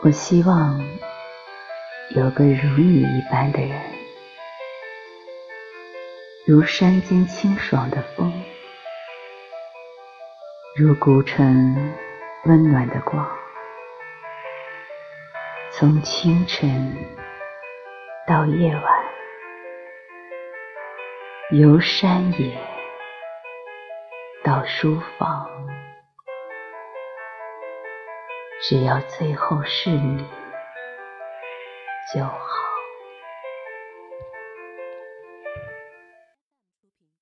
我希望有个如你一般的人，如山间清爽的风，如古城温暖的光，从清晨到夜晚，由山野到书房。只要最后是你就好。